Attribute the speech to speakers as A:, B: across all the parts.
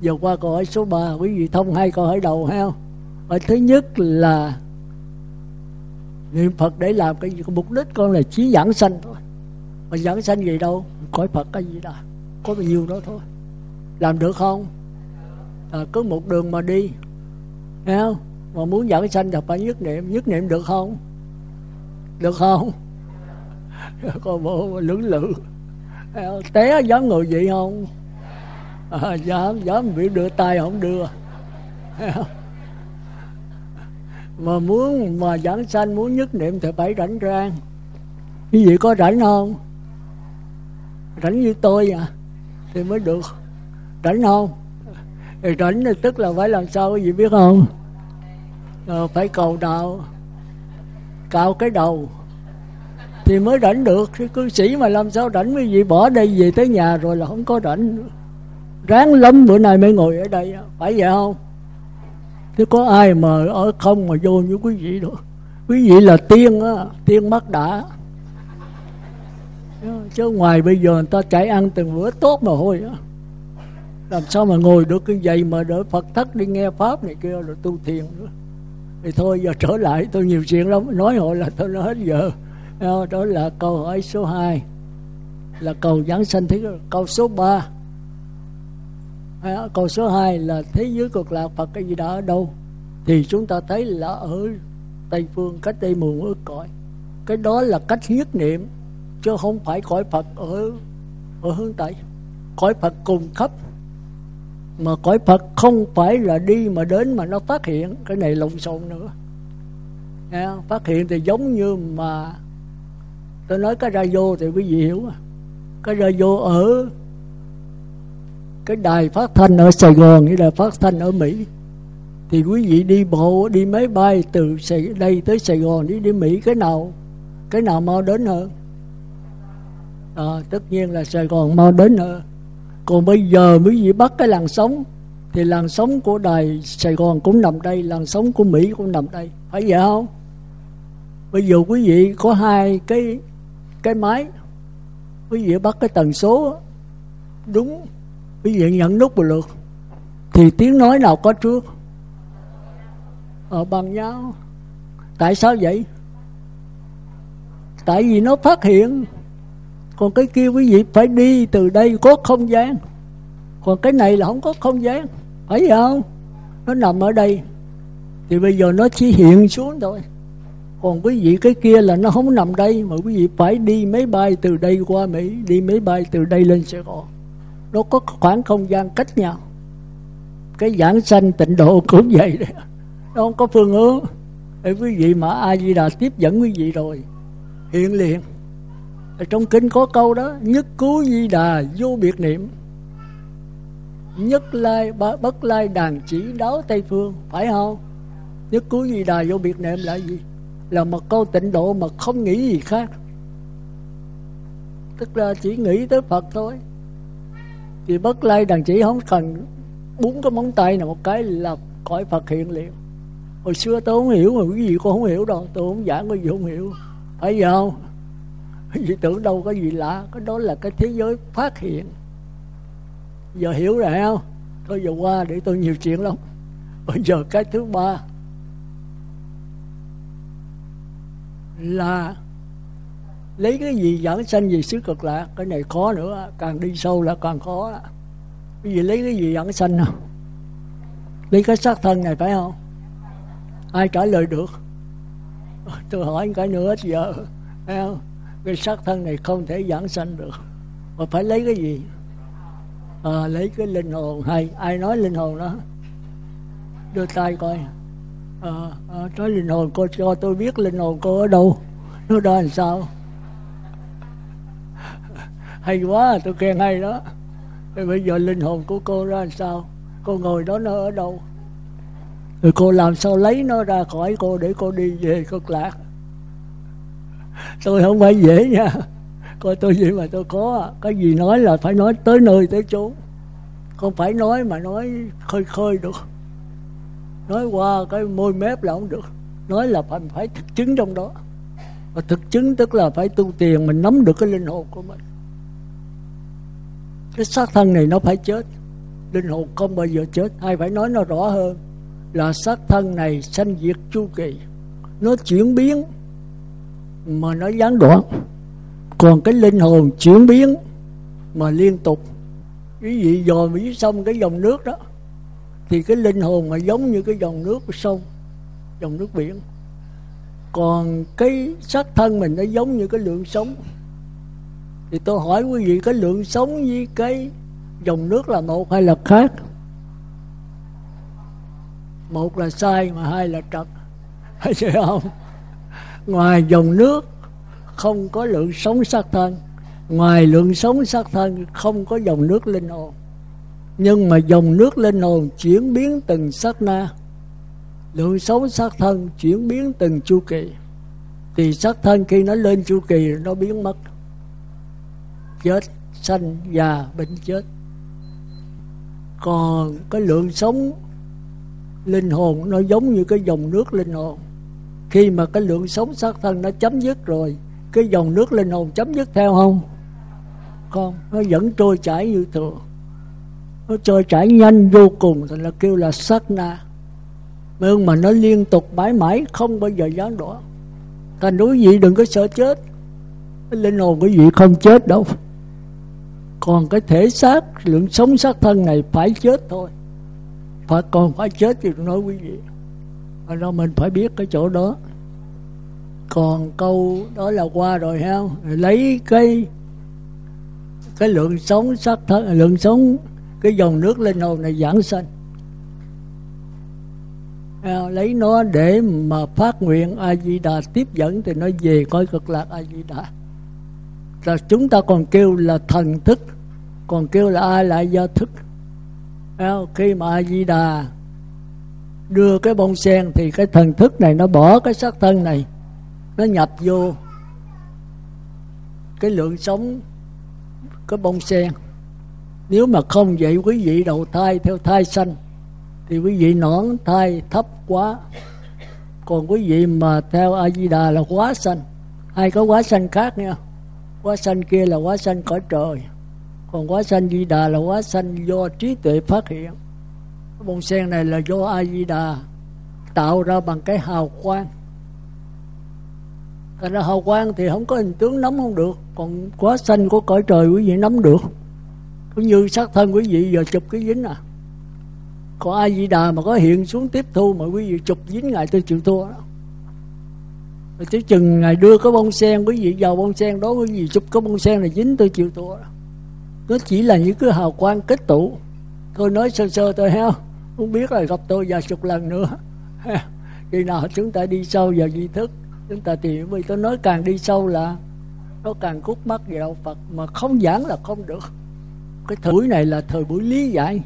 A: giờ qua câu hỏi số 3 quý vị thông hai câu hỏi đầu ha hỏi thứ nhất là niệm phật để làm cái gì? Mục đích con là chí giảng sanh thôi. Mà giảng sanh gì đâu? Khỏi phật cái gì đó. Có bao nhiêu đó thôi. Làm được không? À, cứ một đường mà đi. Nghe không? Mà muốn giảng sanh thì phải nhất niệm. Nhất niệm được không? Được không? Con bộ lưỡng lự. Té dám người vậy không? À, dám dám bị đưa tay không đưa. Mà muốn mà giảng sanh muốn nhất niệm thì phải rảnh rang. Quý vị có rảnh không? Rảnh như tôi à? Thì mới được. Rảnh không? Thì rảnh thì tức là phải làm sao quý vị biết không? À, phải cầu đạo. Cạo cái đầu. Thì mới rảnh được. Cái cư sĩ mà làm sao rảnh? Quý vị bỏ đây về tới nhà rồi là không có rảnh ráng lắm, bữa nay mới ngồi ở đây phải vậy không? Chứ có ai mà ở không mà vô như quý vị được. Quý vị là tiên á, tiên mắt đã. Chứ ngoài bây giờ người ta chạy ăn từng bữa tốt mà thôi á. Làm sao mà ngồi được cái vậy mà đỡ phật thất đi nghe pháp này kia rồi tu thiền nữa. Thì thôi, giờ trở lại, tôi nhiều chuyện lắm. Nói hội là tôi nói hết giờ. Đó là câu hỏi số 2 là cầu giảng sanh thế câu số 3 câu số 2 là, thế giới cực lạc Phật cái gì đó ở đâu? Thì chúng ta thấy là ở Tây phương, cách đây mười ước cõi cái đó là cách nhất niệm, chứ không phải cõi Phật ở ở hướng Tây. Cõi Phật cùng khắp, mà cõi Phật không phải là đi mà đến mà nó phát hiện. Cái này lộn xộn nữa. Nghe phát hiện thì giống như mà tôi nói cái radio thì quý vị hiểu cái radio ở cái đài phát thanh ở Sài Gòn như là phát thanh ở Mỹ. Thì quý vị đi bộ đi máy bay từ Sài, đây tới Sài Gòn đi đi Mỹ cái nào cái nào mau đến hơn à, tất nhiên là Sài Gòn mau đến hơn còn bây giờ quý vị bắt cái làn sóng thì làn sóng của đài Sài Gòn cũng nằm đây làn sóng của Mỹ cũng nằm đây. Phải vậy không? Bây giờ quý vị có hai cái cái máy quý vị bắt cái tần số đúng quý vị nhận nút một lượt. Thì tiếng nói nào có trước? Ở bằng nhau. Tại sao vậy? Tại vì nó phát hiện. Còn cái kia quý vị phải đi từ đây có không gian. Còn cái này là không có không gian. Phải không? Nó nằm ở đây. Thì bây giờ nó chỉ hiện xuống thôi. Còn quý vị cái kia là nó không nằm đây, mà quý vị phải đi máy bay từ đây qua mỹ, đi máy bay từ đây lên sài gòn nó có khoảng không gian cách nhau. Cái giảng sanh tịnh độ cũng vậy đấy nó không có phương hướng. Ê, quý vị mà a di đà tiếp dẫn quý vị rồi hiện liền. Ở trong kinh có câu đó nhất cứu di đà vô biệt niệm. Nhất lai bất lai đàn chỉ đáo tây phương phải không? Nhất cứu di đà vô biệt niệm là gì? Là một câu tịnh độ mà không nghĩ gì khác. Tức là chỉ nghĩ tới phật thôi thì bất lai, đàn chỉ không cần bốn cái móng tay nào một cái là cõi phật hiện liền. Hồi xưa tôi không hiểu mà cái gì con không hiểu đâu tôi không giảng cái gì không hiểu. Phải gì không? Quý tưởng đâu có gì lạ, cái đó là cái thế giới phát hiện. Giờ hiểu rồi không? Thôi giờ qua để tôi nhiều chuyện lắm. Bây giờ cái thứ ba là lấy cái gì giảng sanh gì xứ cực lạc cái này khó nữa càng đi sâu là càng khó cái gì lấy cái gì giảng sanh nào lấy cái xác thân này phải không? Ai trả lời được? Tôi hỏi cái nữa giờ phải không? Cái xác thân này không thể giảng sanh được. Mà phải lấy cái gì? À, lấy cái linh hồn hay ai nói linh hồn đó? Đưa tay coi. À, à, nói linh hồn cô cho tôi biết linh hồn cô ở đâu? Nó đó làm sao? Hay quá, tôi khen hay đó. Thì bây giờ linh hồn của cô ra làm sao? Cô ngồi đó nó ở đâu? Rồi cô làm sao lấy nó ra khỏi cô để cô đi về cực lạc? Tôi không phải dễ nha. Coi tôi gì mà tôi có à. cái gì nói là phải nói tới nơi tới chốn không phải nói mà nói khơi khơi được. Nói qua cái môi mép là không được. Nói là phải phải thực chứng trong đó. Và thực chứng tức là phải tu tiền mình nắm được cái linh hồn của mình cái xác thân này nó phải chết. Linh hồn không bao giờ chết? Hay phải nói nó rõ hơn? Là xác thân này sanh diệt chu kỳ. Nó chuyển biến, mà nó gián đoạn. Còn cái linh hồn chuyển biến, mà liên tục. Quý vị dò dưới sông cái dòng nước đó, thì cái linh hồn mà giống như cái dòng nước của sông, dòng nước biển. Còn cái xác thân mình nó giống như cái lượng sống thì tôi hỏi quý vị, cái lượng sống với cái dòng nước là một hay là khác? Một là sai, mà hai là trật. Hay không? Ngoài dòng nước không có lượng sống xác thân, ngoài lượng sống xác thân không có dòng nước linh hồn. Nhưng mà dòng nước linh hồn chuyển biến từng sát na, lượng sống xác thân chuyển biến từng chu kỳ. Thì xác thân khi nó lên chu kỳ, nó biến mất chết, sanh già bệnh chết. Còn cái lượng sống linh hồn nó giống như cái dòng nước linh hồn. Khi mà cái lượng sống xác thân nó chấm dứt rồi, cái dòng nước linh hồn chấm dứt theo không? Không, nó vẫn trôi chảy như thường. Nó trôi chảy nhanh vô cùng thì là kêu là sát na. Nhưng mà nó liên tục mãi mãi, không bao giờ gián đoạn. Thành đối vị đừng có sợ chết. Cái linh hồn của vị không chết đâu còn cái thể xác, lượng sống xác thân này phải chết thôi. Phải còn phải chết thì nói quý vị. Và mình phải biết cái chỗ đó. Còn câu đó là qua rồi ha lấy cái cái lượng sống xác thân, lượng sống cái dòng nước lên hồn này giảng sanh. Lấy nó để mà phát nguyện a di đà tiếp dẫn thì nó về coi cực lạc a di đà là chúng ta còn kêu là thần thức còn kêu là ai lại do thức. Khi mà a di đà đưa cái bông sen thì cái thần thức này nó bỏ cái xác thân này, nó nhập vô cái lượng sống, cái bông sen. Nếu mà không vậy quý vị đầu thai theo thai sanh thì quý vị nõn thai thấp quá. Còn quý vị mà theo a di đà là quá sanh. Hay có quá sanh khác nha? Quá sanh kia là quá sanh cõi trời còn quá sanh di đà là quá sanh do trí tuệ phát hiện. Cái bông sen này là do a di đà tạo ra bằng cái hào quang. Thành ra hào quang thì không có hình tướng nắm không được. Còn quá xanh của cõi trời quý vị nắm được. Cũng như xác thân quý vị giờ chụp cái dính à. Còn ai di đà mà có hiện xuống tiếp thu Mà quý vị chụp dính ngài tôi chịu thua đó. Rồi tới chừng ngài đưa cái bông sen, Quý vị vào bông sen đó, Quý vị chụp cái bông sen này dính tôi chịu thua đó. Nó chỉ là những cái hào quang kết tụ Tôi nói sơ sơ tôi heo Không biết là gặp tôi vài chục lần nữa. Khi nào chúng ta đi sâu vào di thức, chúng ta tìm vì tôi nói càng đi sâu là nó càng cút mắt về đạo Phật mà không giảng là không được. Cái thời buổi này là thời buổi lý giải.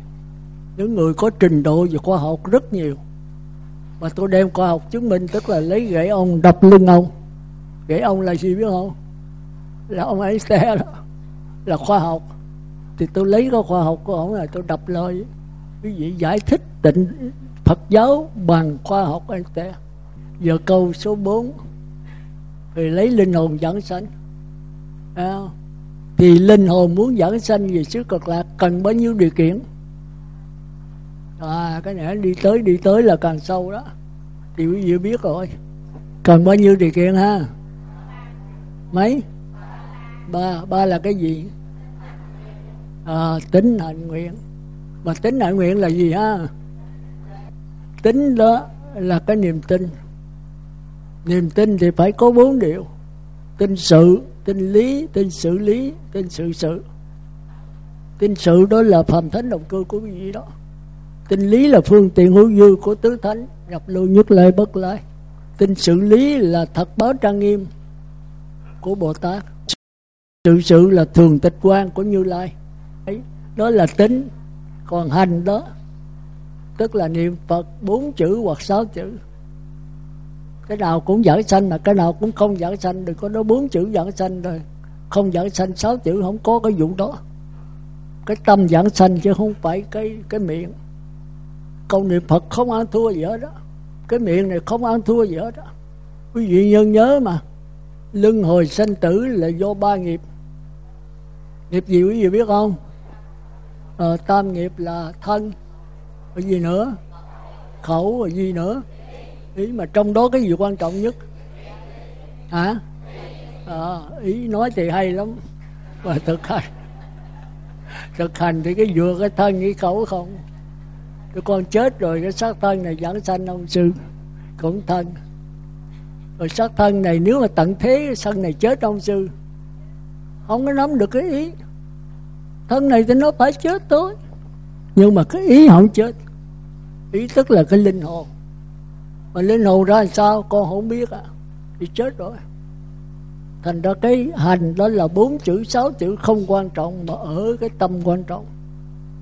A: Những người có trình độ về khoa học rất nhiều. Mà tôi đem khoa học chứng minh, tức là lấy gãy ông đập lưng ông. Gãy ông là gì biết không? Là ông ấy xe đó là khoa học thì tôi lấy cái khoa học của ông là tôi đập lời. Quý vị giải thích định Phật giáo bằng khoa học anh ta giờ câu số 4 thì lấy linh hồn dẫn sanh. À, thì linh hồn muốn dẫn sanh về xứ cực lạc cần bao nhiêu điều kiện? À cái này đi tới đi tới là càng sâu đó. Thì quý vị biết rồi. Cần bao nhiêu điều kiện ha? Mấy? Ba ba là cái gì? À, tính hạnh nguyện. Mà tính hạnh nguyện là gì ha? Tính đó là cái niềm tin. Niềm tin thì phải có bốn điều. Tin sự tin lý tin xử lý tin sự sự. Tin sự đó là phàm thánh động cơ của quý vị đó. Tin lý là phương tiện hữu dư của tứ thánh nhập lưu nhất lai bất lai. Tin xử lý là thật báo trang nghiêm của bồ tát. Sự sự là thường tịch quan của như lai đó là tính còn hành đó. Tức là niệm phật bốn chữ hoặc sáu chữ. Cái nào cũng giảng sanh mà cái nào cũng không giảng sanh. Đừng có nói bốn chữ giảng sanh rồi không giảng sanh sáu chữ không có cái vụ đó. Cái tâm giảng sanh chứ không phải cái cái miệng. Câu niệm phật không ăn thua gì hết đó. Cái miệng này không ăn thua gì hết đó. Quý vị nhân nhớ mà. Lưng hồi sanh tử là do ba nghiệp. Nghiệp gì quý vị biết không? À, tam nghiệp là thân. Cái gì nữa? Khẩu rồi gì nữa? Ý mà trong đó cái gì quan trọng nhất? Hả? À, ý nói thì hay lắm. Mà thực hành. Thực hành thì cái vừa cái thân cái khẩu không? Cái con chết rồi cái xác thân này giảng sanh ông sư cũng thân. Rồi xác thân này nếu mà tận thế cái thân này chết ông sư không có nắm được cái ý thân này thì nó phải chết thôi nhưng mà cái ý không chết, ý tức là cái linh hồn. Mà linh hồn ra làm sao con không biết à. Thì chết rồi. Thành ra cái hành đó là bốn chữ, sáu chữ không quan trọng mà ở cái tâm quan trọng.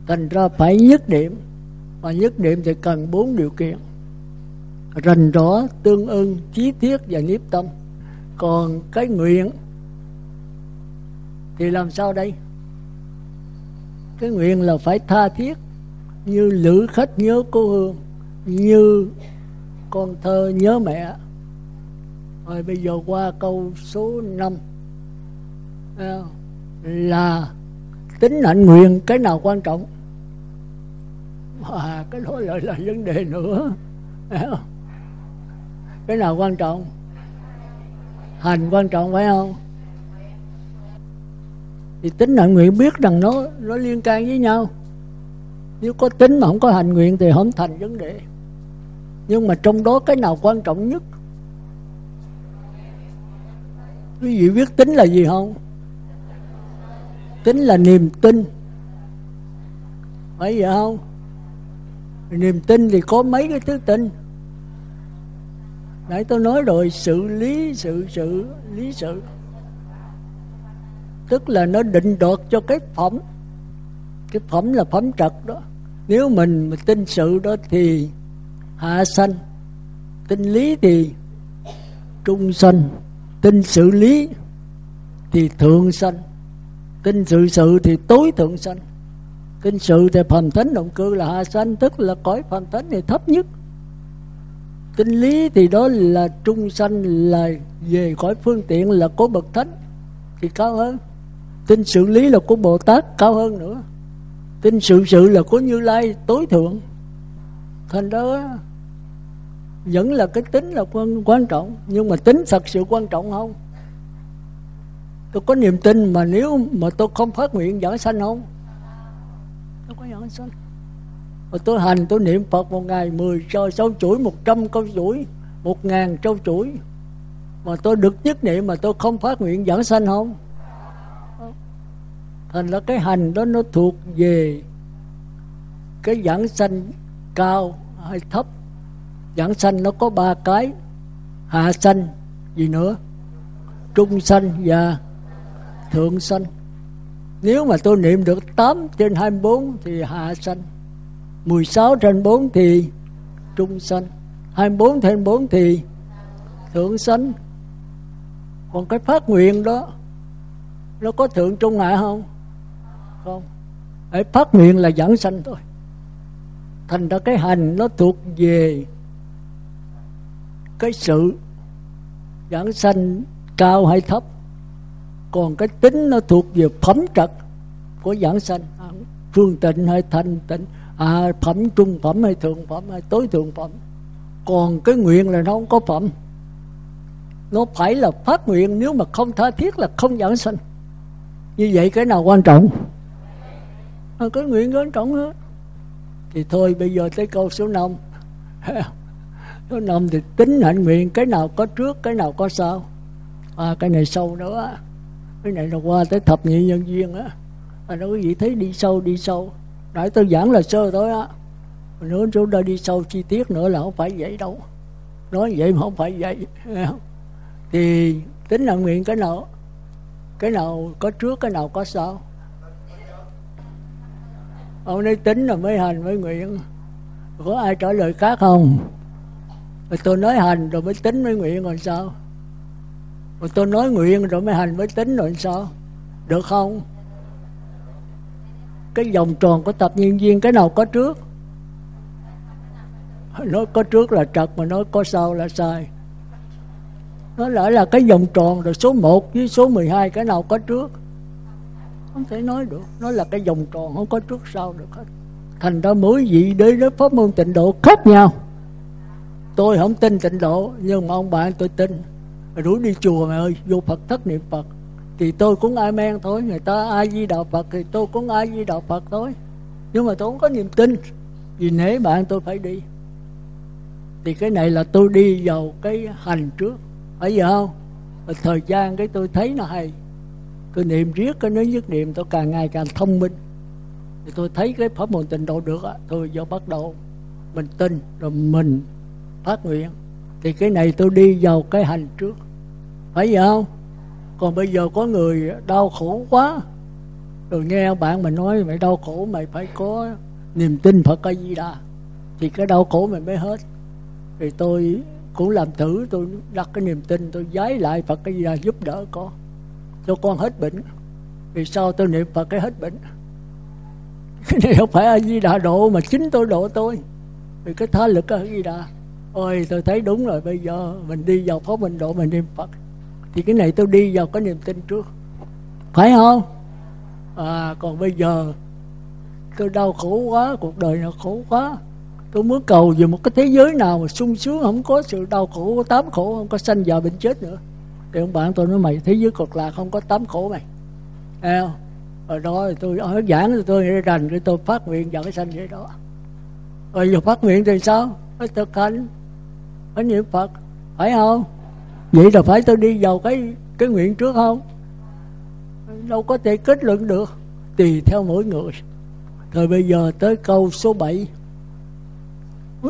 A: Thành ra phải nhất điểm. Mà nhất điểm thì cần bốn điều kiện. Rành rõ, tương ưng chí thiết và nhiếp tâm. Còn cái nguyện thì làm sao đây? Cái nguyện là phải tha thiết như lữ khách nhớ cô hương như con thơ nhớ mẹ. Rồi bây giờ qua câu số 5 à, là tính hạnh nguyện cái nào quan trọng? À, cái đó lại là vấn đề nữa. Cái nào quan trọng? Hành quan trọng phải không? Thì tính hạnh nguyện biết rằng nó nó liên can với nhau. Nếu có tính mà không có hành nguyện thì không thành vấn đề. Nhưng mà trong đó cái nào quan trọng nhất? Quý vị biết tính là gì không? Tính là niềm tin. Phải vậy không? Niềm tin thì có mấy cái thứ tin. Nãy tôi nói rồi, sự lý, sự sự, lý sự tức là nó định đoạt cho cái phẩm. Cái phẩm là phẩm trật đó. Nếu mình, mà tin sự đó thì hạ sanh tin lý thì trung sanh tin sự lý thì thượng sanh tin sự sự thì tối thượng sanh tin sự thì phàm thánh động cư là hạ sanh tức là cõi phàm thánh thì thấp nhất. Tin lý thì đó là trung sanh là về cõi phương tiện là có bậc thánh. Thì cao hơn tin sự lý là của bồ tát cao hơn nữa. Tin sự sự là của như lai tối thượng. Thành đó vẫn là cái tính là quan, quan trọng nhưng mà tính thật sự quan trọng không? Tôi có niềm tin mà nếu mà tôi không phát nguyện giảng sanh không? Tôi có giảng sanh. Mà tôi hành tôi niệm phật một ngày mười cho sáu chuỗi một trăm câu chuỗi một ngàn câu chuỗi. Mà tôi được nhất niệm mà tôi không phát nguyện giảng sanh không? Thành là cái hành đó nó thuộc về cái giảng sanh cao hay thấp. Giảng sanh nó có ba cái, hạ sanh, gì nữa? Trung sanh và thượng sanh. Nếu mà tôi niệm được 8 trên 24 thì hạ sanh 16 trên 4 thì trung sanh 24 trên 4 thì thượng sanh. Còn cái phát nguyện đó, nó có thượng trung hạ không? Không để phát nguyện là giảng sanh thôi. Thành ra cái hành nó thuộc về cái sự giảng sanh cao hay thấp. Còn cái tính nó thuộc về phẩm trật của giảng sanh. Phương tịnh hay thanh tịnh à, phẩm trung phẩm hay thượng phẩm hay tối thượng phẩm. Còn cái nguyện là nó không có phẩm. Nó phải là phát nguyện nếu mà không tha thiết là không giảng sanh. Như vậy cái nào quan trọng? À, cái nguyện quan trọng hết. Thì thôi bây giờ tới câu số 5 số 5 thì tính hạnh nguyện cái nào có trước cái nào có sau. À cái này sâu nữa. Cái này là qua tới thập nhị nhân duyên á. À, nó quý vị thấy đi sâu đi sâu. Nãy tôi giảng là sơ thôi á. Nữa chúng ta đi sâu chi tiết nữa là không phải vậy đâu. Nói vậy mà không phải vậy. Thì tính là nguyện cái nào cái nào có trước cái nào có sau ông nói tính là mới hành, mới nguyện. Có ai trả lời khác không? Rồi tôi nói hành rồi mới tính mới nguyện rồi sao? Rồi tôi nói nguyện rồi mới hành mới tính rồi sao? Được không? Cái vòng tròn của tập nhân viên cái nào có trước? Nói có trước là trật mà nói có sau là sai. Nó lại là cái vòng tròn rồi số 1 với số 12 cái nào có trước? Không thể nói được. Nó là cái vòng tròn, không có trước sau được hết. Thành ra mỗi vị đế đó pháp môn tịnh độ khác nhau. Tôi không tin tịnh độ, nhưng mà ông bạn tôi tin. Rủ đi chùa mày ơi, vô phật thất niệm phật. Thì tôi cũng ai men thôi, người ta ai di đạo phật thì tôi cũng ai di đạo phật thôi. Nhưng mà tôi không có niềm tin, vì nể bạn tôi phải đi. Thì cái này là tôi đi vào cái hành trước. Phải vậy không? Và thời gian cái tôi thấy nó hay cứ niệm riết, cái nếu nhất niệm, tôi càng ngày càng thông minh. Thì tôi thấy cái pháp môn tịnh độ được á, tôi vô bắt đầu mình tin rồi mình phát nguyện. Thì cái này tôi đi vào cái hành trước. Phải vậy không? Còn bây giờ có người đau khổ quá. Rồi nghe bạn mình nói, mày đau khổ, mày phải có niềm tin Phật A Di Đà thì cái đau khổ mày mới hết. Thì tôi cũng làm thử, tôi đặt cái niềm tin, tôi giái lại Phật A Di Đà giúp đỡ con cho con hết bệnh. Vì sao tôi niệm Phật cái hết bệnh? Cái này không phải A Di Đà độ mà chính tôi độ tôi. Vì cái tha lực A Di Đà ôi, tôi thấy đúng rồi, bây giờ mình đi vào pháp mình độ mình niệm Phật. Thì cái này tôi đi vào cái niềm tin trước. Phải không? À còn bây giờ, tôi đau khổ quá, cuộc đời nó khổ quá. Tôi muốn cầu về một cái thế giới nào mà sung sướng, không có sự đau khổ, tám khổ, không có sanh già bệnh chết nữa cái ông bạn tôi nói mày thế giới cực lạc không có tám khổ mày. Eo, rồi đó thì tôi ở giảng thì tôi nghĩ rành tôi phát nguyện dẫn sanh vậy đó. Rồi giờ phát nguyện thì sao? Phải thực hành. Phải niệm phật. Phải không? Vậy là phải tôi đi vào cái cái nguyện trước không? Đâu có thể kết luận được. Tùy theo mỗi người. Rồi bây giờ tới câu số 7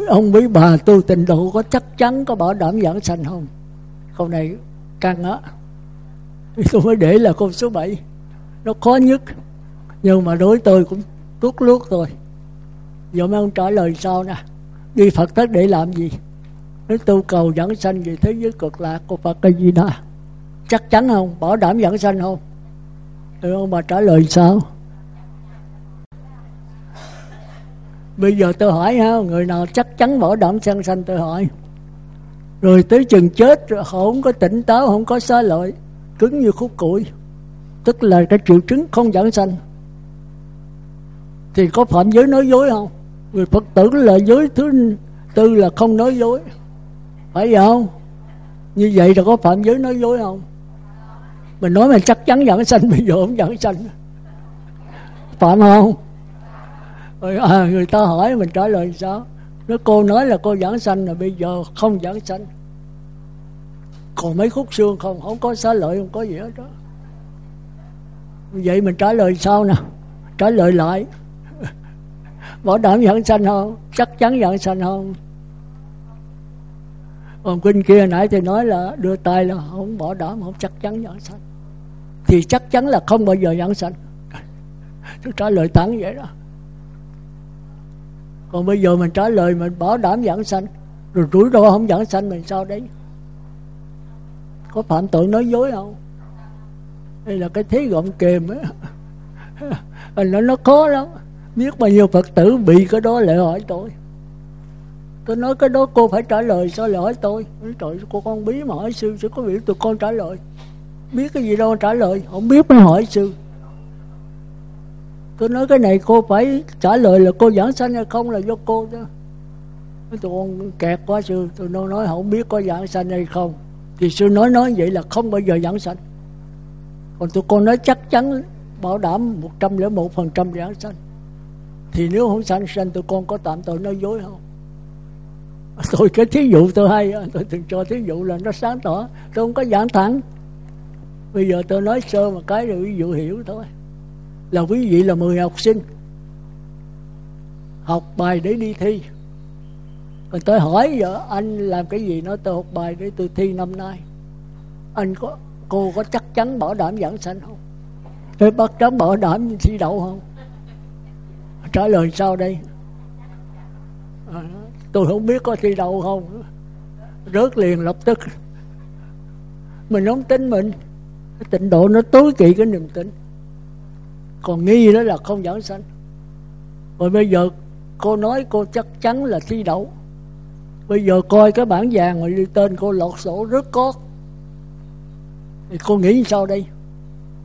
A: ông quý bà tu tình độ có chắc chắn có bảo đảm giảng sanh không? Câu này căng á. Tôi mới để là câu số 7 nó khó nhất. Nhưng mà đối tôi cũng tuốt luốt rồi giờ mấy ông trả lời sao nè? Đi phật thất để làm gì? Nếu tu cầu dẫn sanh về thế giới cực lạc của phật cái gì đó chắc chắn không? Bảo đảm dẫn sanh không? Thì ông bà trả lời sao? Bây giờ tôi hỏi ha, người nào chắc chắn bảo đảm sanh sanh tôi hỏi rồi tới chừng chết họ không có tỉnh táo không có xá lợi. Cứng như khúc củi. Tức là cái triệu chứng không giảng sanh. Thì có phạm giới nói dối không? Người phật tử là giới thứ tư là không nói dối. Phải vậy không? Như vậy là có phạm giới nói dối không? Mình nói mình chắc chắn giảng sanh bây giờ không giảng sanh. Phạm không? Ờ, à, người ta hỏi mình trả lời sao? Nó cô nói là cô giảng sanh là bây giờ không giảng sanh. Còn mấy khúc xương không không có xá lợi, không có gì hết đó. Vậy mình trả lời sao nè trả lời lại. Bảo đảm giảng sanh không? Chắc chắn giảng sanh không? Còn kinh kia nãy thì nói là đưa tay là không bỏ đảm, không chắc chắn giảng sanh. Thì chắc chắn là không bao giờ giảng sanh. Tôi trả lời thẳng vậy đó còn bây giờ mình trả lời, mình bảo đảm giảng sanh. Rồi rủi ro không giảng sanh mình sao đấy? Có phạm tội nói dối không? Đây là cái thế gọng kềm á. Nó nó khó lắm. Biết bao nhiêu phật tử bị cái đó lại hỏi tôi. Tôi nói cái đó cô phải trả lời, sao lại hỏi tôi? Trời, cô con bí mà hỏi sư sẽ có biểu tụi con trả lời? Biết cái gì đâu trả lời, không biết mới hỏi sư tôi nói cái này cô phải trả lời là cô giảng sanh hay không là do cô chứ. Tôi con kẹt quá sư tôi nói, nói không biết có giảng sanh hay không. Thì sư nói nói vậy là không bao giờ giảng sanh. Còn tôi con nói chắc chắn bảo đảm một trăm lẻ một phần trăm giảng sanh. Thì nếu không sanh sanh tụi con có tạm tội nói dối không? Tôi cái thí dụ tôi hay tôi từng cho thí dụ là nó sáng tỏ tôi không có giảng thẳng. Bây giờ tôi nói sơ một cái rồi ví dụ hiểu thôi là quý vị là 10 học sinh. Học bài để đi thi. Còn tôi hỏi giờ anh làm cái gì? Nói tôi học bài để tôi thi năm nay. Anh có cô có chắc chắn bảo đảm giảng sanh không? Tôi bắt chắn bảo đảm thi đậu không? Trả lời sao đây. À, tôi không biết có thi đậu không. Rớt liền lập tức. Mình không tin mình. Cái tịnh độ nó tối kỵ cái niềm tin còn nghi đó là không giảng sanh. Rồi bây giờ cô nói cô chắc chắn là thi đậu. Bây giờ coi cái bản vàng mà tên cô lọt sổ rất có. Thì cô nghĩ sao đây?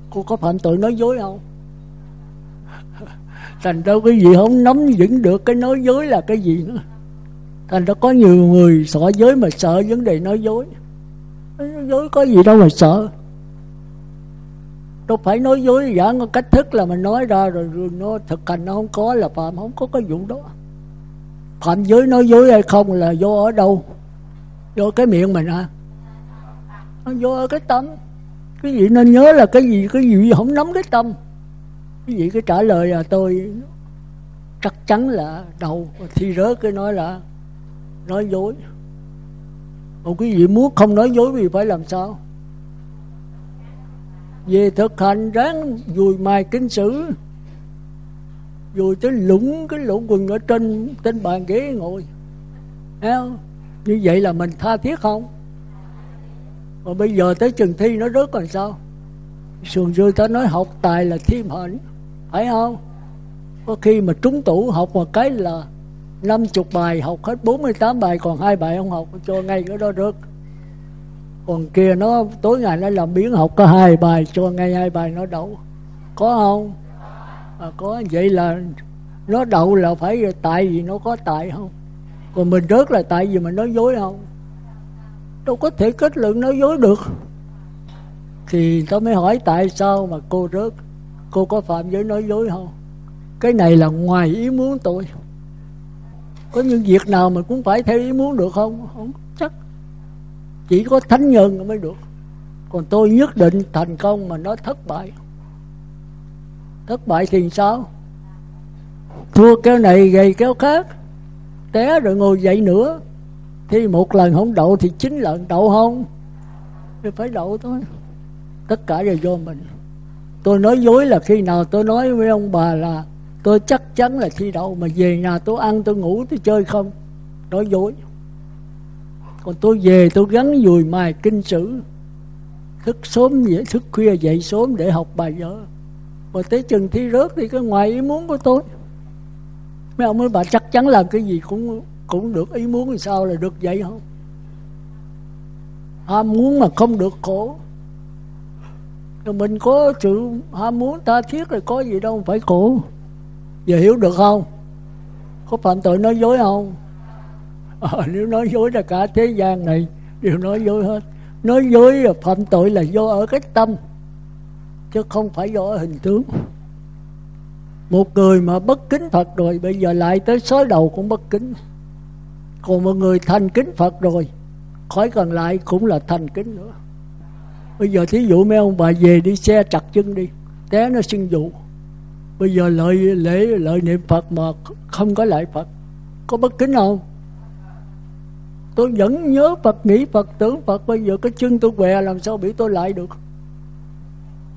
A: Cô có phạm tội nói dối không? Thành ra cái gì không nắm vững được cái nói dối là cái gì nữa. Thành ra có nhiều người sợ dối mà sợ vấn đề nói dối. Nói dối có gì đâu mà sợ đâu phải nói dối giả có cách thức là mình nói ra rồi, rồi nó thực hành nó không có là phạm không có cái vụ đó. Phạm giới nói dối hay không là do ở đâu? Do cái miệng mình à nó do ở cái tâm. Cái gì nên nhớ là cái gì cái gì không nắm cái tâm. Cái gì cái trả lời là tôi chắc chắn là đầu thi rớt cái nói là nói dối. Một cái gì muốn không nói dối thì phải làm sao? Về thực hành ráng dùi mài kinh sử, dùi tới lũng cái lỗ quần ở trên trên bàn ghế ngồi. Không? như vậy là mình tha thiết không? Mà bây giờ tới trường thi nó rớt còn sao? Sườn dư ta nói học tài là thêm hạnh, phải không? Có khi mà trúng tủ học một cái là 50 bài, học hết 48 bài, còn hai bài không học, cho ngay cái đó rớt còn kia nó tối ngày nó làm biến học có hai bài cho ngay hai bài nó đậu. Có không? À, có. Vậy là nó đậu là phải tại vì nó có tại không? Còn mình rớt là tại vì mình nói dối không? Đâu có thể kết luận nói dối được. Thì tôi mới hỏi tại sao mà cô rớt? Cô có phạm giới nói dối không? Cái này là ngoài ý muốn tôi. Có những việc nào mà cũng phải theo ý muốn được không? Không chỉ có thánh nhân mới được. Còn tôi nhất định thành công mà nó thất bại. Thất bại thì sao? Thua kéo này gầy kéo khác. Té rồi ngồi dậy nữa. Thì một lần không đậu thì chín lần đậu không? Thì phải đậu thôi. Tất cả đều do mình. Tôi nói dối là khi nào tôi nói với ông bà là tôi chắc chắn là thi đậu, mà về nhà tôi ăn tôi ngủ tôi chơi không? Nói dối còn tôi về tôi gắn dùi mài kinh sử. Thức sớm dậy, thức khuya dậy sớm để học bài vở. Và tới chừng thi rớt thì cái ngoài ý muốn của tôi. Mấy ông nói, bà chắc chắn làm cái gì cũng cũng được, ý muốn thì sao là được vậy không? Ham muốn mà không được khổ. Rồi mình có sự ham muốn tha thiết rồi có gì đâu, phải khổ. Giờ hiểu được không? Có phạm tội nói dối không? À, nếu nói dối là cả thế gian này đều nói dối hết. Nói dối là phạm tội là do ở cái tâm chứ không phải do ở hình tướng. Một người mà bất kính Phật rồi bây giờ lại tới sói đầu cũng bất kính. Còn một người thành kính Phật rồi khỏi cần lại cũng là thành kính nữa. Bây giờ thí dụ mấy ông bà về đi xe chặt chân đi té nó xưng dụ. Bây giờ lợi lễ lợi niệm Phật mà không có lại Phật có bất kính không? Tôi vẫn nhớ Phật nghĩ Phật tưởng Phật. Bây giờ cái chân tôi què làm sao bị tôi lại được?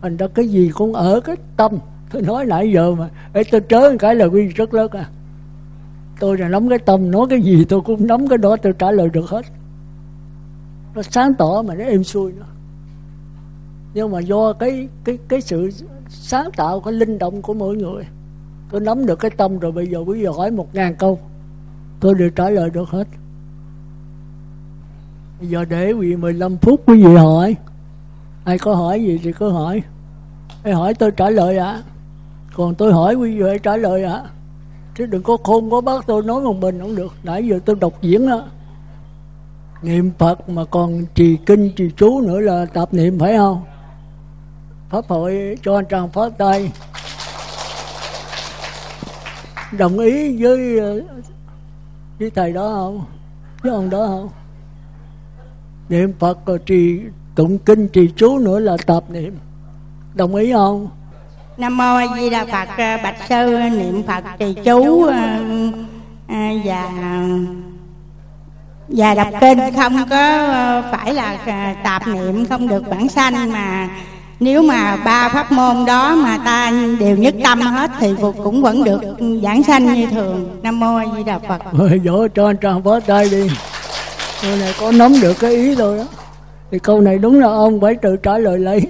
A: Thành ra cái gì cũng ở cái tâm. Tôi nói nãy giờ mà Ê, tôi trớ cái là quy rất lớn à. Tôi là nắm cái tâm nói cái gì tôi cũng nắm cái đó tôi trả lời được hết. Nó sáng tỏ mà nó êm xuôi nữa. Nhưng mà do cái cái cái sự sáng tạo cái linh động của mỗi người tôi nắm được cái tâm rồi bây giờ quý vị hỏi một ngàn câu tôi đều trả lời được hết bây giờ để quý vị 15 phút quý vị hỏi. Ai có hỏi gì thì cứ hỏi. Ai hỏi tôi trả lời ạ. À? còn tôi hỏi quý vị hãy trả lời ạ. À? chứ đừng có khôn có bác tôi nói một mình không được. Nãy giờ tôi đọc diễn á. Niệm phật mà còn trì kinh trì chú nữa là tập niệm phải không? Pháp hội cho anh tràng phát tay. Đồng ý với ờ, với thầy đó không? Với ông đó không? Niệm phật rồi trì tụng kinh trì chú nữa là tập niệm. Đồng ý không?
B: Nam mô a di đà phật bạch sư niệm phật trì chú à, và và đọc kinh. Không có phải là tạp niệm không được bản sanh mà nếu mà ba pháp môn đó mà ta đều nhất tâm hết thì cũng vẫn được giảng sanh như thường. Nam mô a di đà phật.
A: Dỗ cho anh tràng phó tay đi câu này có nắm được cái ý rồi đó. Thì câu này đúng là ông phải tự trả lời lấy.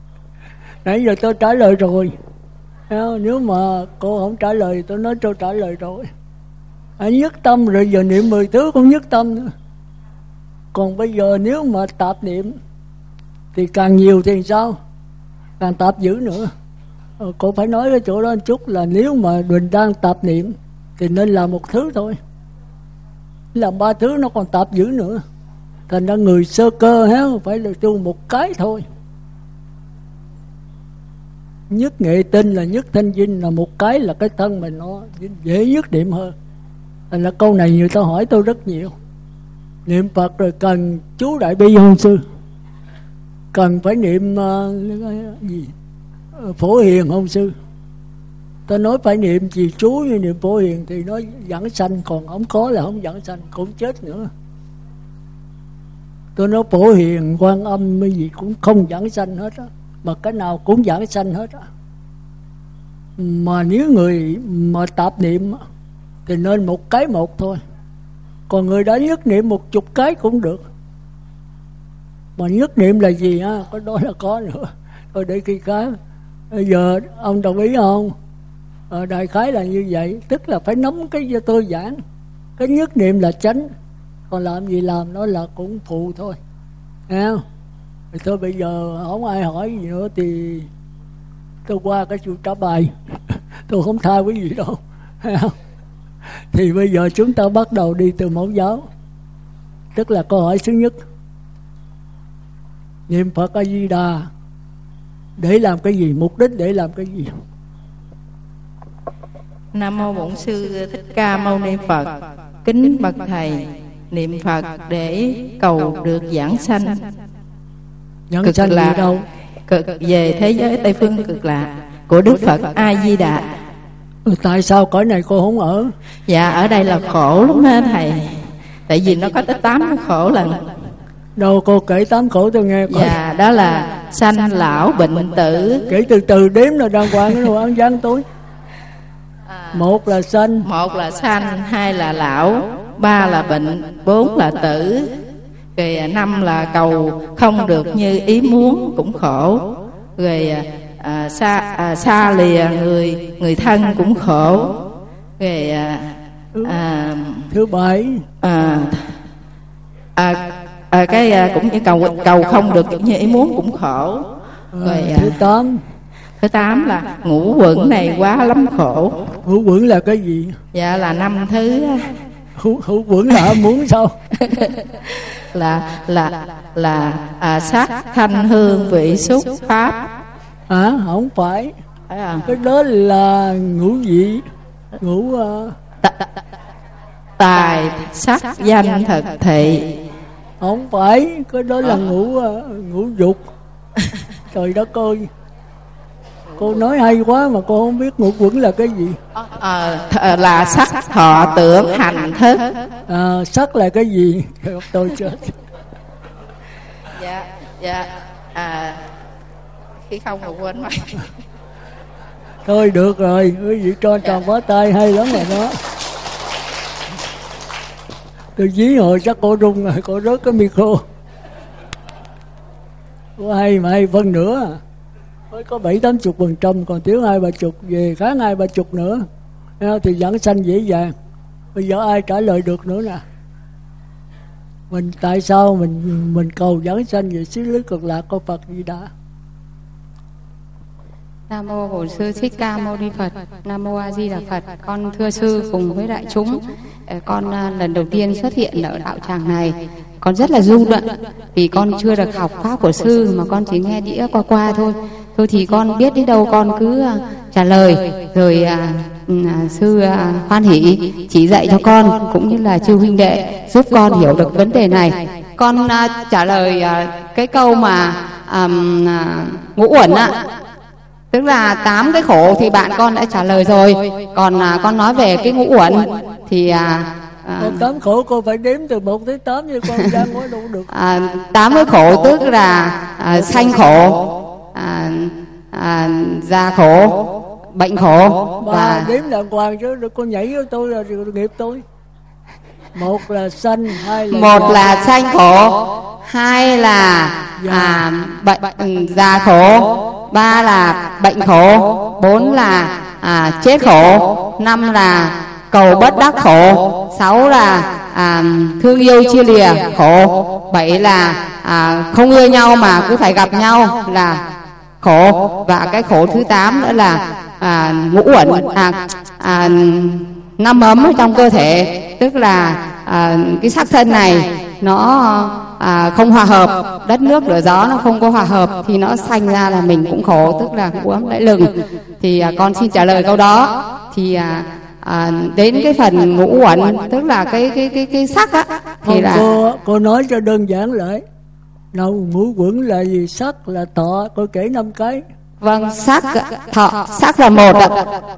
A: Nãy giờ tôi trả lời rồi. Nếu mà cô không trả lời tôi nói tôi trả lời rồi. Anh nhất tâm rồi giờ niệm mười thứ cũng nhất tâm nữa. Còn bây giờ nếu mà tạp niệm thì càng nhiều thì sao? Càng tạp dữ nữa. Ờ, cô phải nói cái chỗ đó một chút là nếu mà mình đang tạp niệm thì nên làm một thứ thôi làm ba thứ nó còn tạp dữ nữa. Thành ra người sơ cơ hết phải là tu một cái thôi. Nhất nghệ tinh là nhất thanh dinh là một cái là cái thân mình nó dễ nhất niệm hơn. Thành ra câu này người ta hỏi tôi rất nhiều. Niệm phật rồi cần chú đại bi không sư. Cần phải niệm uh, gì? Ờ, Phổ hiền không sư ta nói phải niệm gì chú như niệm phổ hiền thì nó dẫn sanh, còn không có là không dẫn sanh, cũng chết nữa. Tôi nói phổ hiền, quan âm cái gì cũng không dẫn sanh hết á, mà cái nào cũng dẫn sanh hết á. Mà nếu người mà tạp niệm thì nên một cái một thôi. Còn người đã nhất niệm một chục cái cũng được. Mà nhất niệm là gì á? Có đó là có nữa. Thôi để khi khác bây giờ ông đồng ý không? À, đại khái là như vậy. Tức là phải nắm cái cho tôi giảng. Cái nhất niệm là chánh, còn làm gì làm nó là cũng phụ thôi. Nghe không? Thì thôi bây giờ không ai hỏi gì nữa thì tôi qua cái chuyện trả bài. Tôi không tha quý vị đâu. Thì bây giờ chúng ta bắt đầu đi từ mẫu giáo. Tức là câu hỏi thứ nhất. Niệm phật a di đà. Để làm cái gì? Mục đích để làm cái gì?
C: Nam mô bổn sư thích ca mâu ni phật. Kính bậc thầy niệm phật để cầu được giảng sanh.
A: Giảng sanh lạc đâu?
C: cực về thế giới tây phương cực lạc của đức phật a di đà
A: ừ, tại sao cõi này cô không ở?
C: Dạ ở đây là khổ lắm á thầy. Tại vì nó có tới tám khổ lần.
A: Đâu cô kể tám khổ tôi nghe
C: coi. dạ đó là sanh lão bệnh tử.
A: Kể từ từ đếm là đàng hoàng cái đồ ăn gian tối một là sanh
C: một là sanh hai là lão ba là bệnh bốn là tử. Rồi năm là cầu không được như ý muốn cũng khổ. Rồi à, xa à, xa lìa người người thân cũng khổ. Rồi à,
A: à, thứ bảy.
C: à, à, à, cái à, cũng như cầu cầu không được như ý muốn cũng khổ.
A: Rồi à, thứ tám
C: thứ tám là ngũ quẩn này quá lắm khổ.
A: Ngũ quẩn là cái gì?
C: Dạ là năm thứ
A: ngũ quẩn là muốn sao?
C: Là là là à, sắc thanh hương vị xúc pháp.
A: À không phải. À. cái đó là ngũ vị ngũ uh...
C: tài sắc danh thực thị.
A: không phải. Cái đó là ngũ uh, ngũ dục. Trời đất ơi cô nói hay quá mà cô không biết ngũ quẩn là cái gì.
C: À, là sắc thọ tưởng hành thức.
A: À, sắc là cái gì? Tôi chết.
C: Dạ dạ à khi không mà quên mà
A: thôi được rồi quý vị cho tròn bó tay hay lắm rồi đó. Tôi dí hồi chắc cô rung rồi cô rớt cái micro. Có hay mà hay phân nữa mới có bảy tám chục phần trăm còn thiếu hai ba chục về khá hai ba chục nữa ờ, thì dẫn sanh dễ dàng bây giờ ai trả lời được nữa nè mình tại sao mình mình cầu dẫn sanh về xứ lý cực lạc của Phật gì đã
D: Nam mô Bổn sư Thích Ca Mâu Ni Phật. Nam mô A Di Đà Phật. Con thưa sư cùng với đại chúng, ờ, con à, lần đầu tiên xuất hiện ở đạo tràng này, con rất là rung động vì con chưa được học pháp của sư mà con chỉ nghe đĩa qua qua thôi. Thôi thì con biết đi đâu con cứ ờ, trả lời. Rồi à, ừ, à, sư à, hoan hỷ chỉ dạy cho con cũng như là chư huynh đệ giúp con hiểu được vấn đề này. Con à, trả lời à, cái câu mà à, à, ngũ uẩn ạ. Tức là tám cái khổ thì bạn con đã trả lời rồi. Còn à, con nói về cái ngũ uẩn thì à,
A: à, tám khổ cô phải đếm từ một tới tám như con ra nói đâu được.
D: À, tám cái khổ tức là à, sanh khổ à, à, già khổ bệnh khổ
A: và đếm đàng hoàng chứ con nhảy với tôi là nghiệp tôi. Một là sanh hai là
D: một là sanh khổ hai là à, bệnh già khổ ba là bệnh khổ bốn là à, chết khổ năm là cầu bất đắc khổ sáu là à, thương yêu chia lìa khổ bảy là à, không ưa nhau mà cứ phải gặp nhau là khổ và cái khổ thứ tám nữa là à, ngũ uẩn à, à, năm ấm ở trong cơ thể. Tức là à, cái xác thân này nó à, không hòa hợp đất nước lửa gió nó không có hòa hợp thì nó sanh ra là mình cũng khổ tức là ấm lại lừng. Thì à, con xin trả lời câu đó. Thì à, à, đến cái phần ngũ uẩn tức là cái cái cái cái sắc á thì là
A: cô cô nói cho đơn giản lại nào ngũ quẩn là gì sắc là thọ cô kể năm cái.
D: Vâng, sắc thọ sắc là một ạ,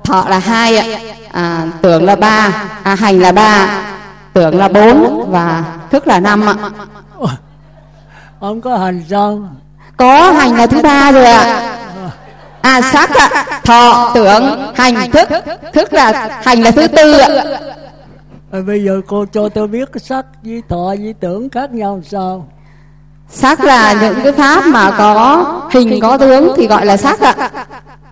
D: thọ là hai ạ, à, tưởng là ba, à, hành là ba, tưởng là bốn và thức là năm ạ.
A: ông có hành sao
D: Có hành là thứ ba rồi ạ. À sắc ạ, thọ, tưởng, hành, thức, thức là hành là thứ tư ạ.
A: Rồi bây giờ cô cho tôi biết cái sắc với thọ với tưởng khác nhau sao
D: Sắc là những cái pháp mà có hình có tướng thì gọi là sắc ạ.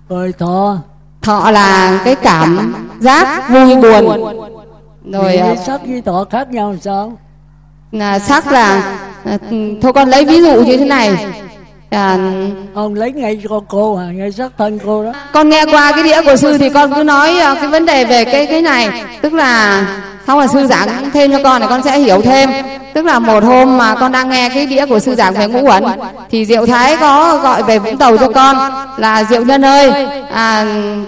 A: rồi thọ.
D: Thọ là cái cảm giác vui buồn. Rồi
A: thì
D: à,
A: với sắc với thọ khác nhau làm sao?
D: Là sắc là à, thôi con lấy ví dụ như thế này. À,
A: ông lấy ngay cho cô à ngay sắc thân cô đó.
D: con nghe qua cái đĩa của sư thì con cứ nói à, cái vấn đề về cái cái này. Tức là sau là sư giảng thêm cho con thì con sẽ hiểu thêm. Tức là một hôm mà con đang nghe cái đĩa của sư giảng về ngũ uẩn thì diệu thái có gọi về vũng tàu cho con là diệu nhân ơi à,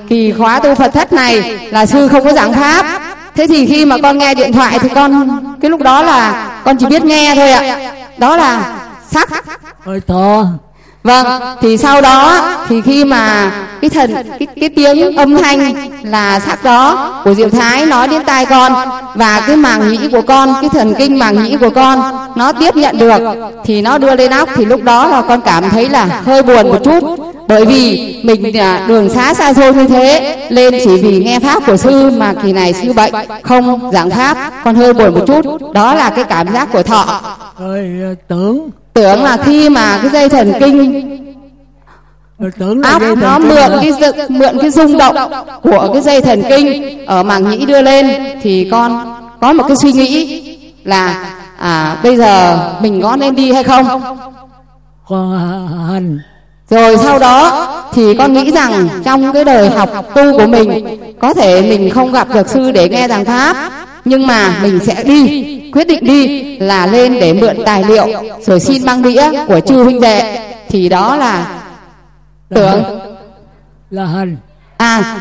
D: kỳ khóa tu phật thất này là sư không có giảng pháp. Thế thì khi mà con nghe điện thoại thì con cái lúc đó là con chỉ biết nghe thôi ạ. Đó là sắc.
A: Hơi thở.
D: Vâng, thì sau đó thì khi mà cái thần cái, cái tiếng âm thanh là sắc đó của Diệu Thái nói đến tai con và cái màng nhĩ của con, cái thần kinh màng nhĩ của con nó tiếp nhận được thì nó đưa lên óc thì lúc đó là con cảm thấy là hơi buồn một chút. Bởi vì mình à, đường xá xa xôi như thế lên chỉ vì nghe pháp của sư mà kỳ này sư bệnh không giảng pháp con hơi buồn một chút. Đó là cái cảm giác của thọ.
A: Rồi à, tưởng
D: tưởng là khi mà cái dây thần kinh
A: thần
D: nó mượn cái dự, mượn cái rung động của cái dây thần kinh ở màng nhĩ đưa lên thì con có một cái suy nghĩ là à bây giờ mình có nên đi hay không? Rồi sau đó thì con nghĩ rằng trong cái đời học tu của mình có thể mình không gặp được sư để nghe giảng pháp nhưng mà mình sẽ đi quyết định đi là lên để mượn tài liệu rồi xin băng đĩa của chư huynh đệ. thì đó là tưởng.
A: là hành.
D: À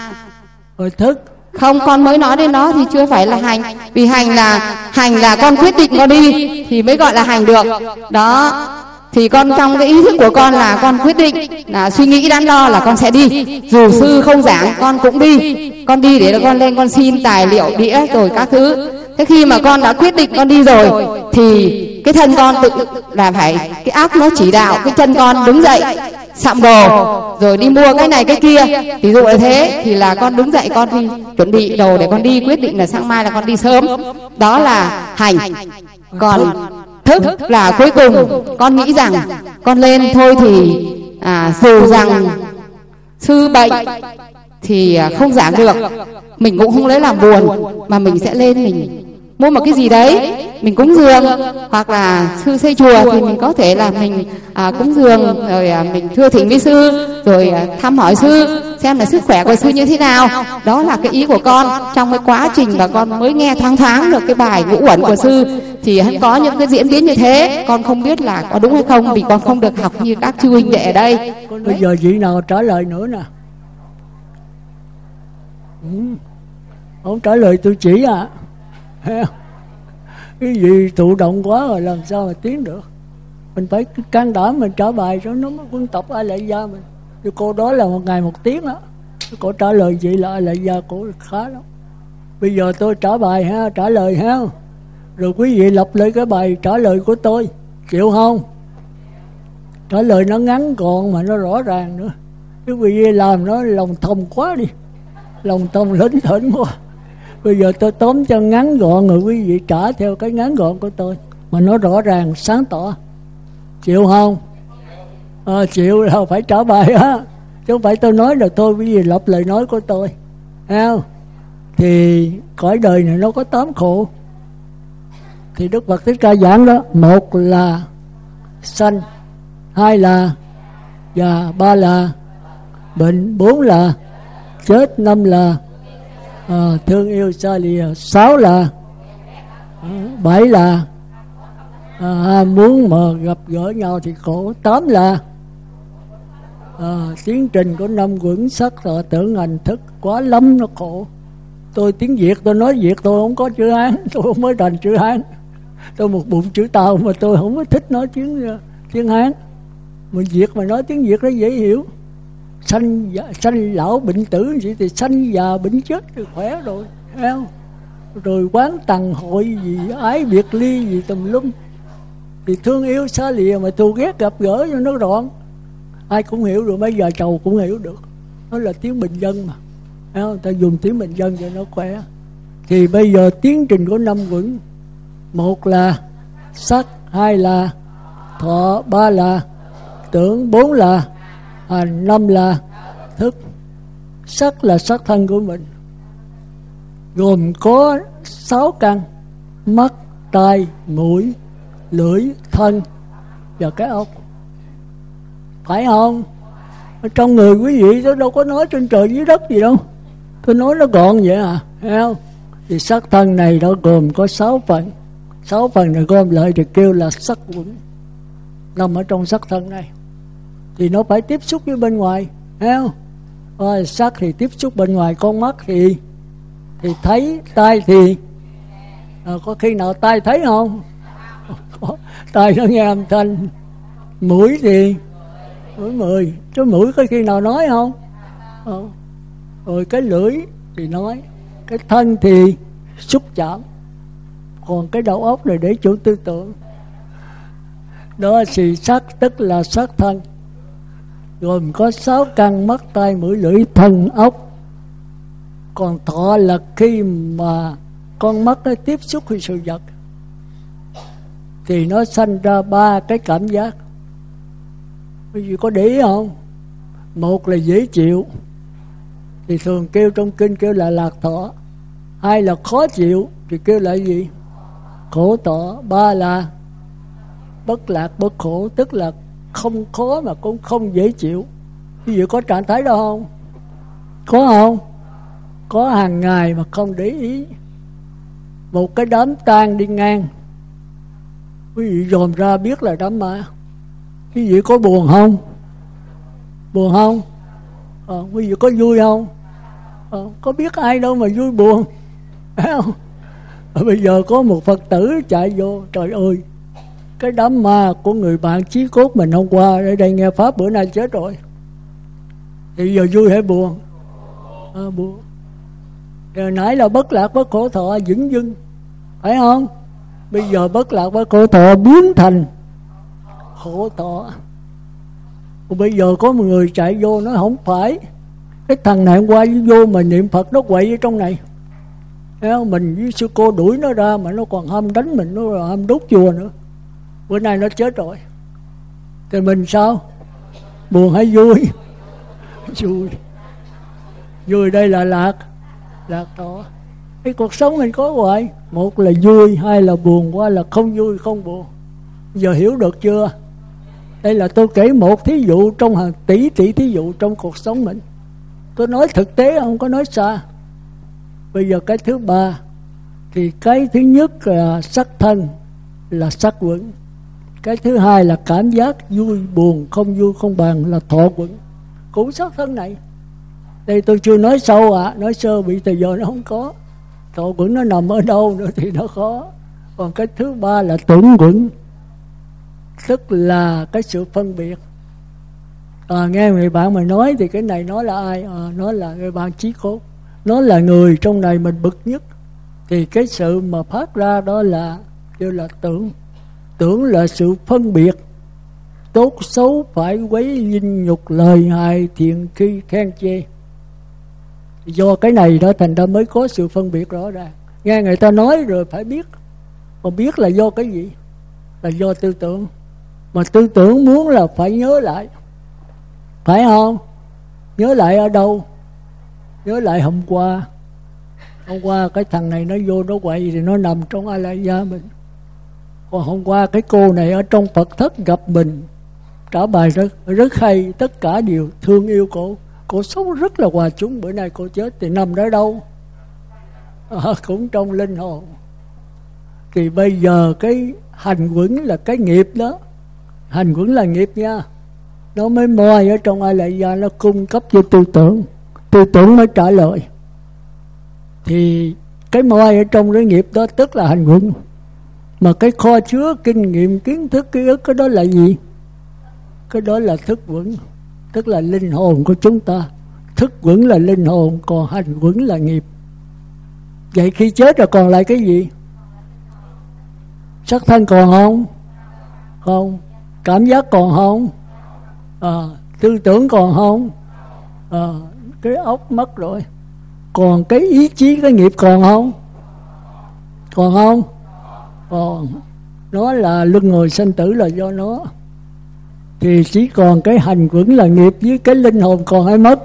A: rồi thức.
D: không con mới nói đến đó thì chưa phải là hành. Vì hành là hành là con quyết định con đi thì mới gọi là hành được. Đó thì con trong cái ý thức của con là con quyết định là suy nghĩ đắn đo là con sẽ đi. Dù sư không giảng con cũng đi. con đi để con lên con xin tài liệu đĩa rồi các thứ. Thế khi mà con đã quyết định con đi rồi thì cái thân con tự là phải cái óc nó chỉ đạo cái chân con đứng dậy sạm đồ rồi đi mua cái này cái kia. Ví dụ là thế thì là con đứng dậy con đi chuẩn bị đồ để con đi quyết định là sáng mai là con đi sớm. Đó là hành. Còn thức là cuối cùng. Con nghĩ rằng con lên thôi thì à, dù rằng sư bệnh thì à, không giảng được. Mình cũng không lấy làm buồn mà mình sẽ lên mình mua một cái gì đấy mình cúng dường hoặc là sư xây chùa thì mình có thể là mình à, cúng dường rồi à, mình thưa thỉnh với sư rồi à, thăm hỏi sư xem là sức khỏe của sư như thế nào. Đó là cái ý của con. Trong cái quá trình mà con mới nghe thoáng thoáng được cái bài ngũ uẩn của sư thì hắn có những cái diễn biến như thế. Con không biết là có đúng hay không vì con không được học như các chư huynh đệ ở đây.
A: Bây giờ vị nào trả lời nữa nè. Ừ. ông trả lời tôi chỉ à cái gì thụ động quá rồi làm sao mà tiến được? Mình phải can đảm mình trả bài cho nó mới quân tập ai lại gia mình. Thì cô đó là một ngày một tiếng đó cô trả lời vậy là ai lại gia cô khá lắm. Bây giờ tôi trả bài ha, trả lời ha. Rồi quý vị lặp lại cái bài trả lời của tôi. Chịu không? Trả lời nó ngắn gọn mà nó rõ ràng nữa. Chứ quý vị làm nó lòng thông quá đi. Lòng thông lĩnh thỉnh quá bây giờ tôi tóm cho ngắn gọn rồi quý vị trả theo cái ngắn gọn của tôi. Mà nó rõ ràng sáng tỏ. Chịu không? À, chịu là phải trả bài á. Chứ không phải tôi nói là thôi quý vị lặp lời nói của tôi. Thấy không? Thì cõi đời này nó có tám khổ. Thì đức phật thích ca giảng đó một là sanh hai là già ba là bệnh bốn là chết năm là à, thương yêu xa lìa. Sáu là à, bảy là à, muốn mà gặp gỡ nhau thì khổ. Tám là à, tiến trình của năm quẩn sắc là tưởng hành thức quá lắm nó khổ. Tôi tiếng việt tôi nói việt tôi không có chữ hán tôi không mới thành chữ hán. Tôi một bụng chữ tàu mà tôi không có thích nói tiếng tiếng hán. Mà việt mà nói tiếng việt nó dễ hiểu sanh sanh lão bệnh tử gì thì sanh già bệnh chết thì khỏe rồi, thấy không? Rồi quán tầng hội gì, ái biệt ly gì tùm lum. Thì thương yêu xa lìa mà thù ghét gặp gỡ cho nó gọn. ai cũng hiểu rồi, mấy giờ chầu cũng hiểu được. Nó là tiếng bình dân mà. Thấy không? ta dùng tiếng bình dân cho nó khỏe. Thì bây giờ tiến trình của năm quẩn. Một là sắc, hai là thọ, ba là tưởng, bốn là hành năm là thức, sắc là sắc thân của mình. Gồm có sáu căn, mắt, tai, mũi, lưỡi, thân và cái ốc. Phải không? Ở trong người quý vị, tôi đâu có nói trên trời dưới đất gì đâu. Tôi nói nó gọn vậy à thấy không? Thì sắc thân này nó gồm có sáu phần. Sáu phần này gom lại thì kêu là sắc quẩn, nằm ở trong sắc thân này thì nó phải tiếp xúc với bên ngoài thấy không? Sắc thì tiếp xúc bên ngoài con mắt thì thì thấy tai thì. À, có khi nào tai thấy không? Tai nó nghe âm thanh. Mũi thì mũi mười. Cái mũi có khi nào nói không? À, rồi cái lưỡi thì nói cái thân thì xúc chạm. Còn cái đầu óc này để chủ tư tưởng. Đó thì sắc tức là sắc thân gồm có sáu căn mắt tai mũi lưỡi thân ốc. Còn thọ là khi mà con mắt nó tiếp xúc với sự vật, thì nó sanh ra ba cái cảm giác. Quý vị có để ý không? Một là dễ chịu, thì thường kêu trong kinh kêu là lạc thọ. Hai là khó chịu, thì kêu là gì? Khổ tỏ ba là bất lạc, bất khổ, tức là không khó mà cũng không dễ chịu. Ví dụ có trạng thái đó không? Có không? Có hàng ngày mà không để ý. Một cái đám tang đi ngang. Quý vị dòm ra biết là đám ma. Quý vị có buồn không? Buồn không? À, quý vị có vui không? À, có biết ai đâu mà vui buồn. Không? À, bây giờ có một phật tử chạy vô trời ơi cái đám ma của người bạn chí cốt mình hôm qua ở đây nghe pháp bữa nay chết rồi. Thì giờ vui hay buồn? À, buồn. Giờ nãy là bất lạc bất khổ thọ vững dưng phải không? Bây giờ bất lạc bất khổ thọ biến thành khổ thọ. Còn bây giờ có một người chạy vô nó không phải. Cái thằng này hôm qua vô mà niệm phật nó quậy ở trong này. Thấy không? mình với sư cô đuổi nó ra mà nó còn ham đánh mình nó ham đốt chùa nữa bữa nay nó chết rồi. Thì mình sao? Buồn hay vui? Vui. Vui đây là lạc. Lạc thọ cái cuộc sống mình có hoài. Một là vui, hai là buồn qua là không vui, không buồn. Giờ hiểu được chưa? Đây là tôi kể một thí dụ trong hàng tỷ tỷ thí dụ trong cuộc sống mình. Tôi nói thực tế, không có nói xa. Bây giờ cái thứ ba, thì cái thứ nhất là sắc thân, là sắc vững cái thứ hai là cảm giác vui buồn không vui không bằng là thọ quẩn. Cũng sắc thân này. Đây tôi chưa nói sâu ạ à, nói sơ bị từ giờ nó không có. Thọ quẩn nó nằm ở đâu nữa thì nó khó còn cái thứ ba là tưởng quẩn. Tức là cái sự phân biệt. À, nghe người bạn mà nói thì cái này nói là ai? À, nó là người bạn trí cốt nó là người trong này mình bực nhất. Thì cái sự mà phát ra đó là kêu là tưởng tưởng là sự phân biệt. Tốt xấu phải quấy linh nhục lời hài thiện khi khen chê. Do cái này đó thành ra mới có sự phân biệt rõ ràng. Nghe người ta nói rồi phải biết. Còn biết là do cái gì? Là do tư tưởng. Mà tư tưởng muốn là phải nhớ lại. Phải không? Nhớ lại ở đâu? Nhớ lại hôm qua. Hôm qua cái thằng này nó vô nó quậy thì nó nằm trong a la gia mình còn hôm qua cái cô này ở trong phật thất gặp mình. Trả bài rất rất hay tất cả đều thương yêu cô. Cô sống rất là hòa chúng bữa nay cô chết thì nằm đó đâu. À, cũng trong linh hồn. Thì bây giờ cái hành quẩn là cái nghiệp đó. Hành quẩn là nghiệp nha. Nó mới moi ở trong ai lại gia nó cung cấp cho tư tưởng. Tư tưởng mới trả lời. Thì cái moi ở trong cái nghiệp đó tức là hành quẩn mà cái kho chứa kinh nghiệm kiến thức ký ức cái đó là gì? Cái đó là thức vững tức là linh hồn của chúng ta. Thức vững là linh hồn còn hành vững là nghiệp. Vậy khi chết rồi còn lại cái gì? Sắc thân còn không? Không. Cảm giác còn không? À, tư tưởng còn không? À, cái óc mất rồi. Còn cái ý chí cái nghiệp còn không? Còn không? Còn nó là luân hồi sanh tử là do nó. Thì chỉ còn cái hành quẩn là nghiệp với cái linh hồn còn hay mất.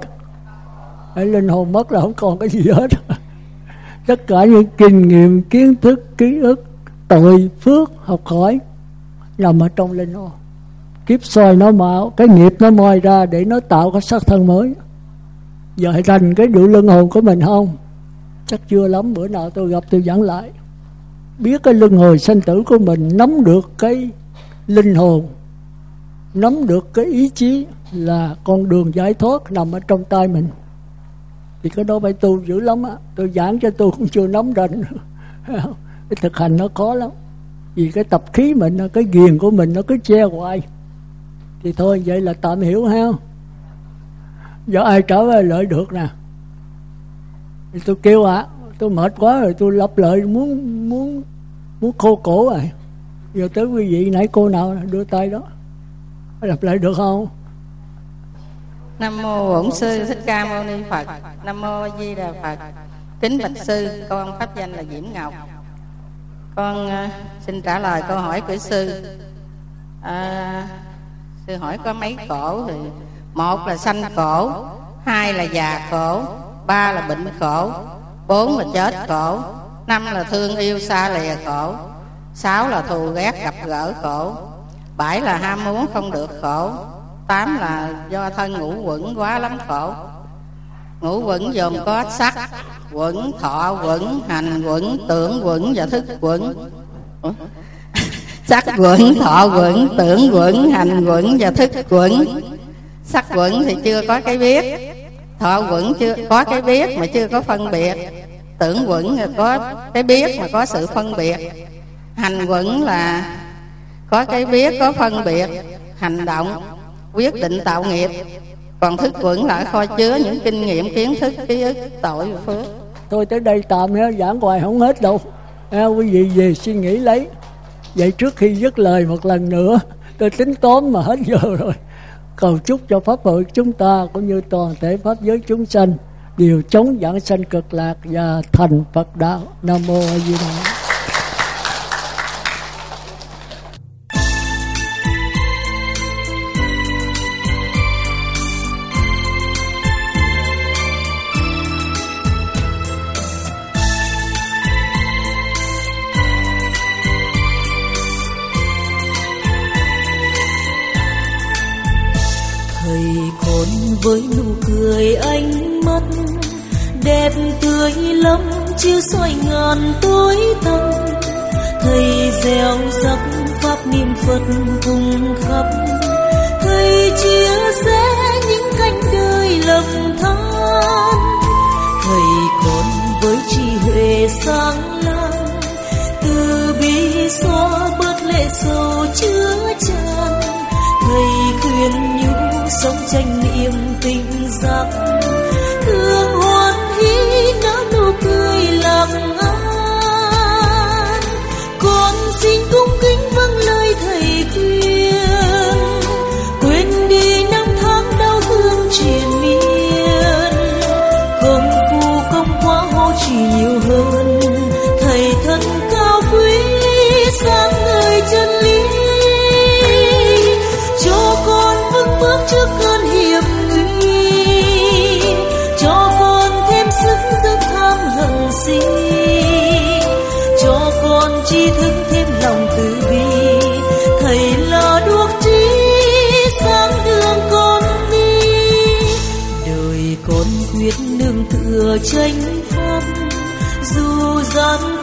A: Cái linh hồn mất là không còn cái gì hết. Tất cả những kinh nghiệm, kiến thức, ký ức, tội, phước, học hỏi nằm ở trong linh hồn. Kiếp soi nó mạo cái nghiệp nó moi ra để nó tạo cái sắc thân mới. Giờ thành cái đủ luân hồn của mình không? Chắc chưa lắm, bữa nào tôi gặp tôi giảng lại biết cái luân hồi sanh tử của mình nắm được cái linh hồn nắm được cái ý chí là con đường giải thoát nằm ở trong tay mình. Thì cái đó phải tu dữ lắm á. Tôi giảng cho tôi cũng chưa nắm rành. Cái thực hành nó khó lắm. Vì cái tập khí mình cái ghiền của mình nó cứ che hoài. Thì thôi vậy là tạm hiểu ha. Giờ ai trở về lợi được nè? Thì tôi kêu ạ. à, tôi mệt quá rồi tôi lặp lại muốn muốn muốn khô cổ rồi. Giờ tới quý vị nãy cô nào đưa tay đó lặp lại được không?
E: Nam mô bổn sư thích ca mâu ni phật. Nam mô a di đà phật. Kính bạch sư con pháp danh là diễm ngọc. Con uh, xin trả lời câu hỏi của sư. À, sư hỏi có mấy khổ thì một là sanh khổ hai là già khổ ba là bệnh khổ bốn là chết khổ, năm là thương yêu xa lìa khổ, sáu là thù ghét gặp gỡ khổ, bảy là ham muốn không được khổ, tám là do thân ngũ quẩn quá lắm khổ. Ngũ quẩn gồm có sắc, quẩn thọ, quẩn hành, quẩn tưởng, quẩn và thức quẩn. Sắc quẩn, thọ quẩn, tưởng quẩn, hành quẩn và thức quẩn. Sắc quẩn thì chưa có cái biết thọ quẩn chưa? Có cái biết mà chưa có phân biệt. Tưởng quẩn là có cái biết mà có sự phân biệt. Hành quẩn là có cái biết có phân biệt. Hành động quyết định tạo nghiệp. Còn thức quẩn là kho chứa những kinh nghiệm kiến thức ký ức tội và phước.
A: Tôi tới đây tạm nhé giảng hoài không hết đâu. À, quý vị về suy nghĩ lấy. Vậy trước khi dứt lời một lần nữa tôi tính tóm mà hết giờ rồi cầu chúc cho pháp hội chúng ta cũng như toàn thể pháp giới chúng sanh đều chống giảng sanh cực lạc và thành Phật đạo. Nam mô A Di Đà.
F: Đẹp tươi lắm chưa soi ngàn tối tăm. Thầy gieo rắc pháp niệm phật cùng khắp. Thầy chia sẻ những cánh đời lầm than. Thầy còn với trí huệ sáng lang từ bi xóa bớt lệ sầu chứa chan. Thầy khuyên nhủ sống tranh niềm tình giác. Chánh pháp dù gian